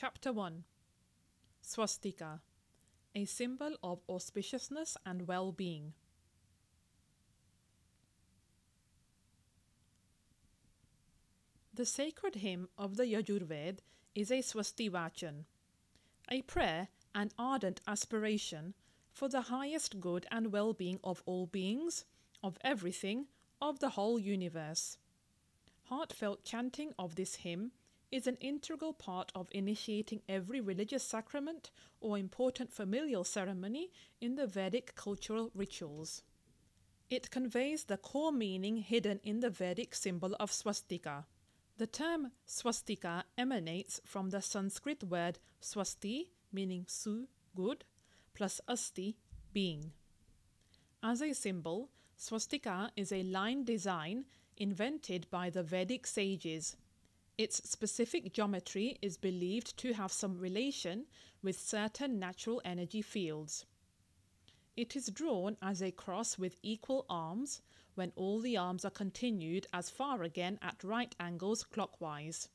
Chapter 1 Swastika, a symbol of auspiciousness and well being. The sacred hymn of the Yajurved is a Swastivachan, a prayer and ardent aspiration for the highest good and well being of all beings, of everything, of the whole universe. Heartfelt chanting of this hymn is an integral part of initiating every religious sacrament or important familial ceremony in the Vedic cultural rituals. It conveys the core meaning hidden in the Vedic symbol of swastika. The term swastika emanates from the Sanskrit word swasti, meaning su, good, plus asti, being. As a symbol, swastika is a line design invented by the Vedic sages its specific geometry is believed to have some relation with certain natural energy fields. It is drawn as a cross with equal arms when all the arms are continued as far again at right angles clockwise.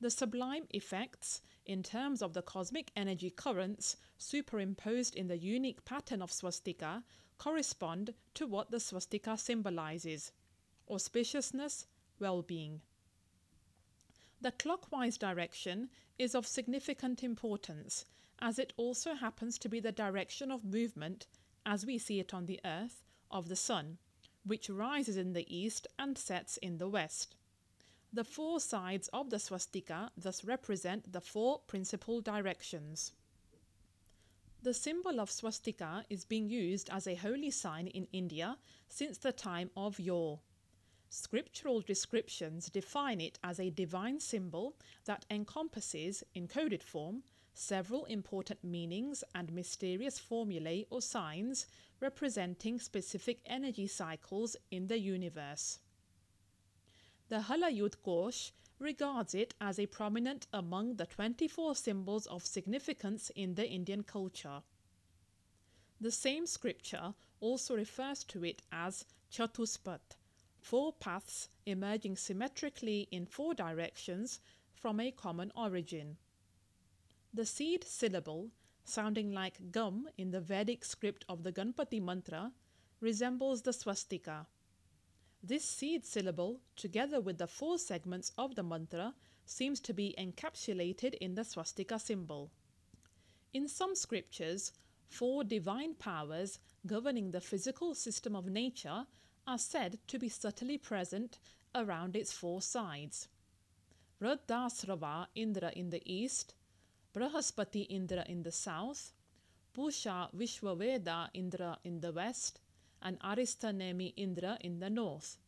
The sublime effects, in terms of the cosmic energy currents superimposed in the unique pattern of swastika, correspond to what the swastika symbolizes auspiciousness, well being. The clockwise direction is of significant importance as it also happens to be the direction of movement, as we see it on the earth, of the sun, which rises in the east and sets in the west. The four sides of the swastika thus represent the four principal directions. The symbol of swastika is being used as a holy sign in India since the time of Yore. Scriptural descriptions define it as a divine symbol that encompasses, in coded form, several important meanings and mysterious formulae or signs representing specific energy cycles in the universe. The Halayut Ghosh regards it as a prominent among the 24 symbols of significance in the Indian culture. The same scripture also refers to it as Chatuspat, four paths emerging symmetrically in four directions from a common origin. The seed syllable, sounding like gum in the Vedic script of the Ganpati mantra, resembles the swastika. This seed syllable, together with the four segments of the mantra, seems to be encapsulated in the swastika symbol. In some scriptures, four divine powers governing the physical system of nature are said to be subtly present around its four sides. Rudrasrava Indra in the east, Brahaspati Indra in the south, Pusha Vishwaveda Indra in the west, and Aristanemi Indra in the north.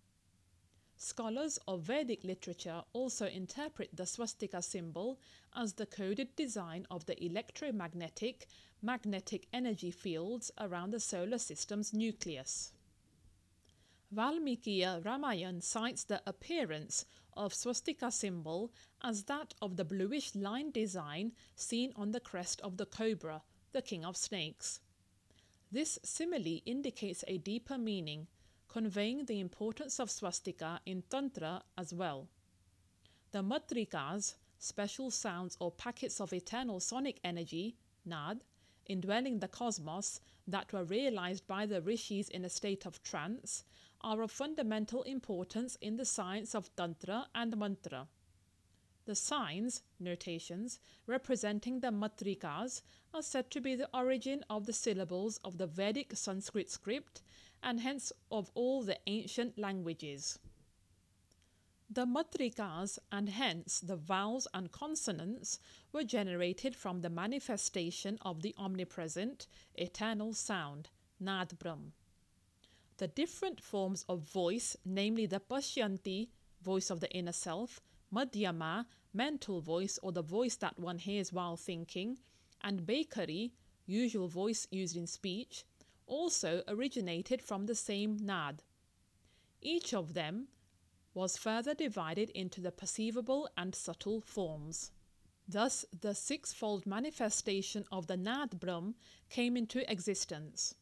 Scholars of Vedic literature also interpret the swastika symbol as the coded design of the electromagnetic magnetic energy fields around the solar system's nucleus. Valmikiya Ramayan cites the appearance of swastika symbol as that of the bluish line design seen on the crest of the cobra, the king of snakes. This simile indicates a deeper meaning, conveying the importance of swastika in Tantra as well. The matrikas, special sounds or packets of eternal sonic energy, nad, indwelling the cosmos that were realized by the rishis in a state of trance, are of fundamental importance in the science of Tantra and Mantra. The signs, notations, representing the matrikas are said to be the origin of the syllables of the Vedic Sanskrit script and hence of all the ancient languages. The matrikas and hence the vowels and consonants were generated from the manifestation of the omnipresent, eternal sound, Nad. The different forms of voice, namely the Pashyanti, voice of the inner self, Madhyama, mental voice or the voice that one hears while thinking, and Baikari, usual voice used in speech, also originated from the same nad. Each of them was further divided into the perceivable and subtle forms. Thus, the sixfold manifestation of the Nad Brahm came into existence.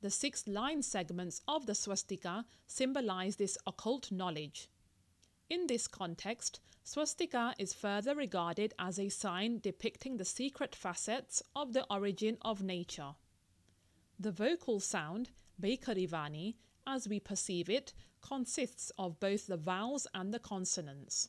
The six line segments of the swastika symbolize this occult knowledge. In this context, swastika is further regarded as a sign depicting the secret facets of the origin of nature. The vocal sound, Baikarivani, as we perceive it, consists of both the vowels and the consonants.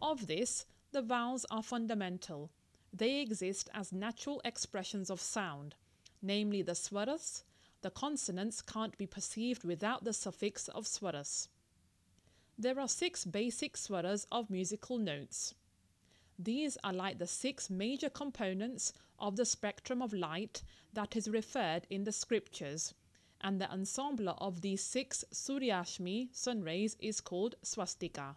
Of this, the vowels are fundamental. They exist as natural expressions of sound, namely the swaras. The consonants can't be perceived without the suffix of swaras. There are six basic swaras of musical notes. These are like the six major components of the spectrum of light that is referred in the scriptures, and the ensemble of these six Suryashmi sun rays is called swastika.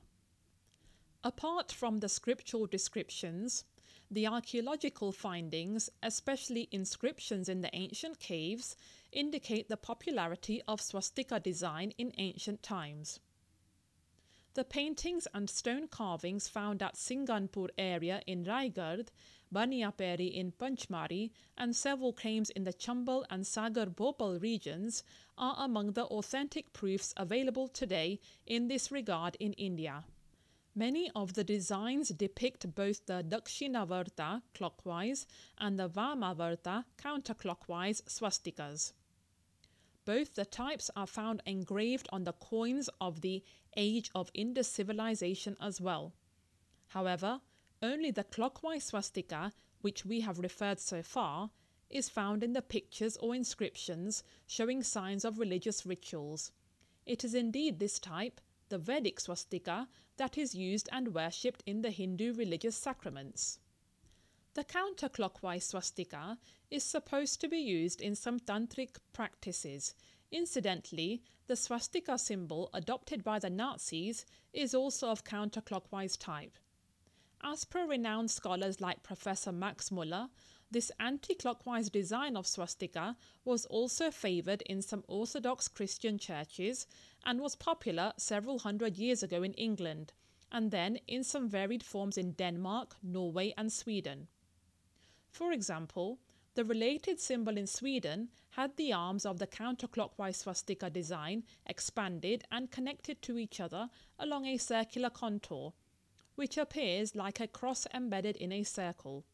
Apart from the scriptural descriptions, the archaeological findings, especially inscriptions in the ancient caves, indicate the popularity of swastika design in ancient times. The paintings and stone carvings found at Singanpur area in Raigad, Baniyaperi in Panchmari, and several claims in the Chambal and Sagar Bhopal regions are among the authentic proofs available today in this regard in India. Many of the designs depict both the Dakshinavarta clockwise and the Vamavarta counterclockwise swastikas. Both the types are found engraved on the coins of the age of Indus civilization as well. However, only the clockwise swastika, which we have referred so far, is found in the pictures or inscriptions showing signs of religious rituals. It is indeed this type, the Vedic swastika, that is used and worshipped in the Hindu religious sacraments. The counterclockwise swastika is supposed to be used in some tantric practices. Incidentally, the swastika symbol adopted by the Nazis is also of counterclockwise type. As per renowned scholars like Professor Max Muller, this anti clockwise design of swastika was also favoured in some Orthodox Christian churches and was popular several hundred years ago in England, and then in some varied forms in Denmark, Norway, and Sweden. For example, the related symbol in Sweden had the arms of the counterclockwise swastika design expanded and connected to each other along a circular contour, which appears like a cross embedded in a circle.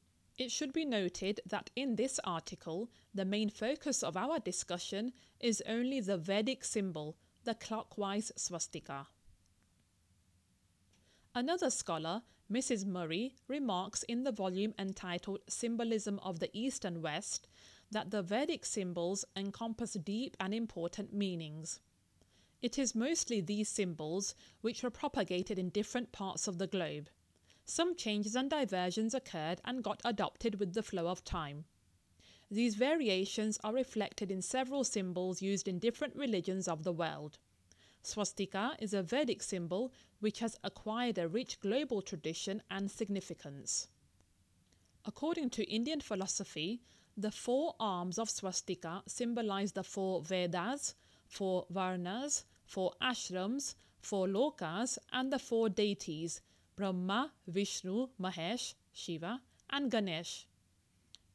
It should be noted that in this article, the main focus of our discussion is only the Vedic symbol, the clockwise swastika. Another scholar, Mrs. Murray, remarks in the volume entitled Symbolism of the East and West that the Vedic symbols encompass deep and important meanings. It is mostly these symbols which were propagated in different parts of the globe. Some changes and diversions occurred and got adopted with the flow of time. These variations are reflected in several symbols used in different religions of the world. Swastika is a Vedic symbol which has acquired a rich global tradition and significance. According to Indian philosophy, the four arms of swastika symbolize the four Vedas, four Varnas, four ashrams, four lokas, and the four deities Brahma, Vishnu, Mahesh, Shiva, and Ganesh.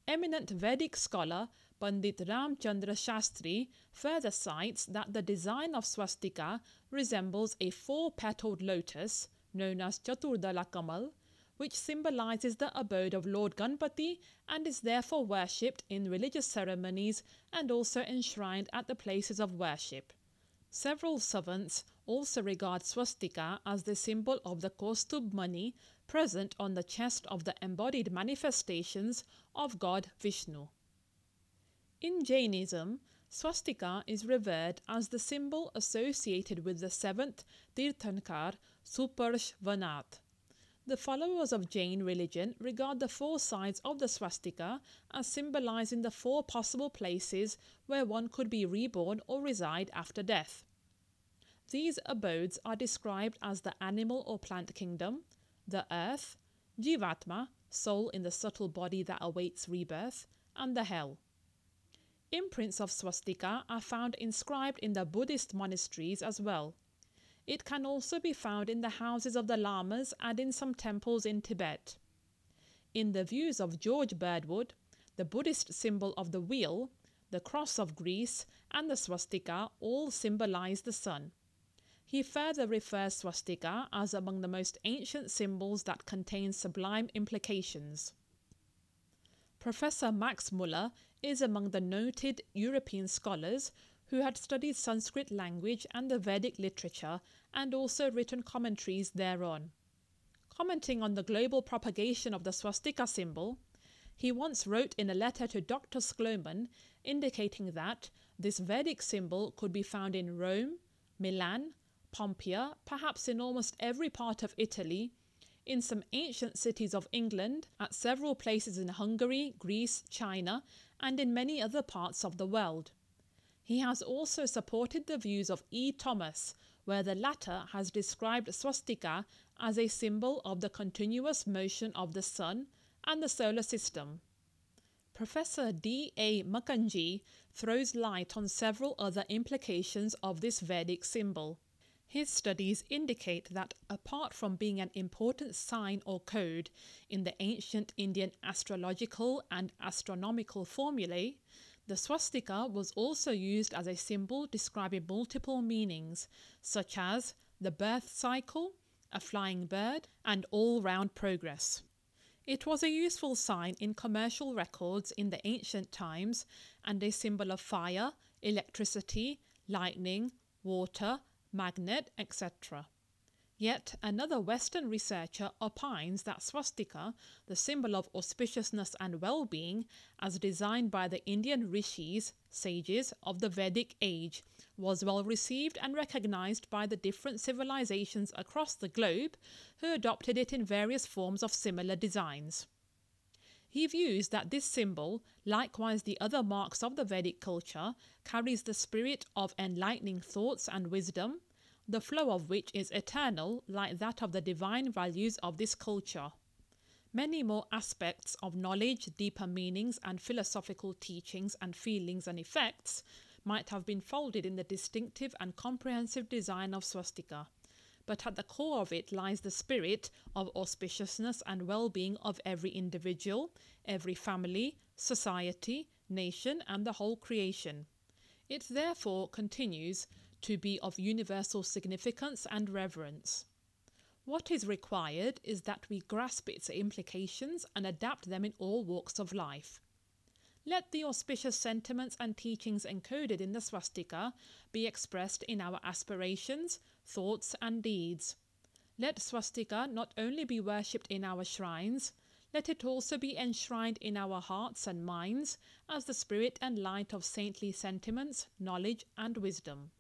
Eminent Vedic scholar Pandit Ramchandra Shastri further cites that the design of swastika resembles a four-petaled lotus known as Chaturdala Kamal, which symbolizes the abode of Lord Ganpati and is therefore worshipped in religious ceremonies and also enshrined at the places of worship. Several savants also regard swastika as the symbol of the Kaustubh mani present on the chest of the embodied manifestations of God Vishnu. In Jainism, swastika is revered as the symbol associated with the seventh Tirthankar Suparshvanath. The followers of Jain religion regard the four sides of the swastika as symbolizing the four possible places where one could be reborn or reside after death. These abodes are described as the animal or plant kingdom, the earth, Jivatma, soul in the subtle body that awaits rebirth, and the hell. Imprints of swastika are found inscribed in the Buddhist monasteries as well. It can also be found in the houses of the lamas and in some temples in Tibet. In the views of George Birdwood, the Buddhist symbol of the wheel, the cross of Greece, and the swastika all symbolize the sun. He further refers swastika as among the most ancient symbols that contain sublime implications. Professor Max Muller is among the noted European scholars who had studied Sanskrit language and the Vedic literature and also written commentaries thereon. Commenting on the global propagation of the swastika symbol, he once wrote in a letter to Dr. Schliemann indicating that this Vedic symbol could be found in Rome, Milan, Pompeii, perhaps in almost every part of Italy, in some ancient cities of England, at several places in Hungary, Greece, China, and in many other parts of the world. He has also supported the views of E. Thomas, where the latter has described swastika as a symbol of the continuous motion of the sun and the solar system. Professor D. A. Mukherjee throws light on several other implications of this Vedic symbol. His studies indicate that apart from being an important sign or code in the ancient Indian astrological and astronomical formulae, the swastika was also used as a symbol describing multiple meanings, such as the birth cycle, a flying bird, and all round progress. It was a useful sign in commercial records in the ancient times and a symbol of fire, electricity, lightning, water, magnet, etc. Yet another Western researcher opines that swastika, the symbol of auspiciousness and well being, as designed by the Indian rishis, sages of the Vedic age, was well received and recognized by the different civilizations across the globe who adopted it in various forms of similar designs. He views that this symbol, likewise the other marks of the Vedic culture, carries the spirit of enlightening thoughts and wisdom, the flow of which is eternal, like that of the divine values of this culture. Many more aspects of knowledge, deeper meanings, and philosophical teachings and feelings and effects might have been folded in the distinctive and comprehensive design of swastika. But at the core of it lies the spirit of auspiciousness and well being of every individual, every family, society, nation, and the whole creation. It therefore continues to be of universal significance and reverence. What is required is that we grasp its implications and adapt them in all walks of life. Let the auspicious sentiments and teachings encoded in the swastika be expressed in our aspirations, thoughts, and deeds. Let swastika not only be worshipped in our shrines, let it also be enshrined in our hearts and minds as the spirit and light of saintly sentiments, knowledge, and wisdom.